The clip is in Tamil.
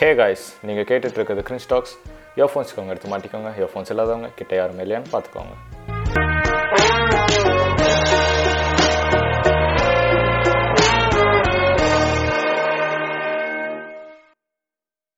ஹே காய்ஸ் நீங்கள் கேட்டுட்ருக்கிறது கிரின்ஸ்டாக்ஸ் இயர்ஃபோன்ஸ்க்கு ஸ்டாக்ஸ் எடுத்து மாட்டிக்கோங்க. இயர்ஃபோன்ஸ் இல்லாதவங்க கிட்ட யாரும் இல்லையான்னு பார்த்துக்கோங்க.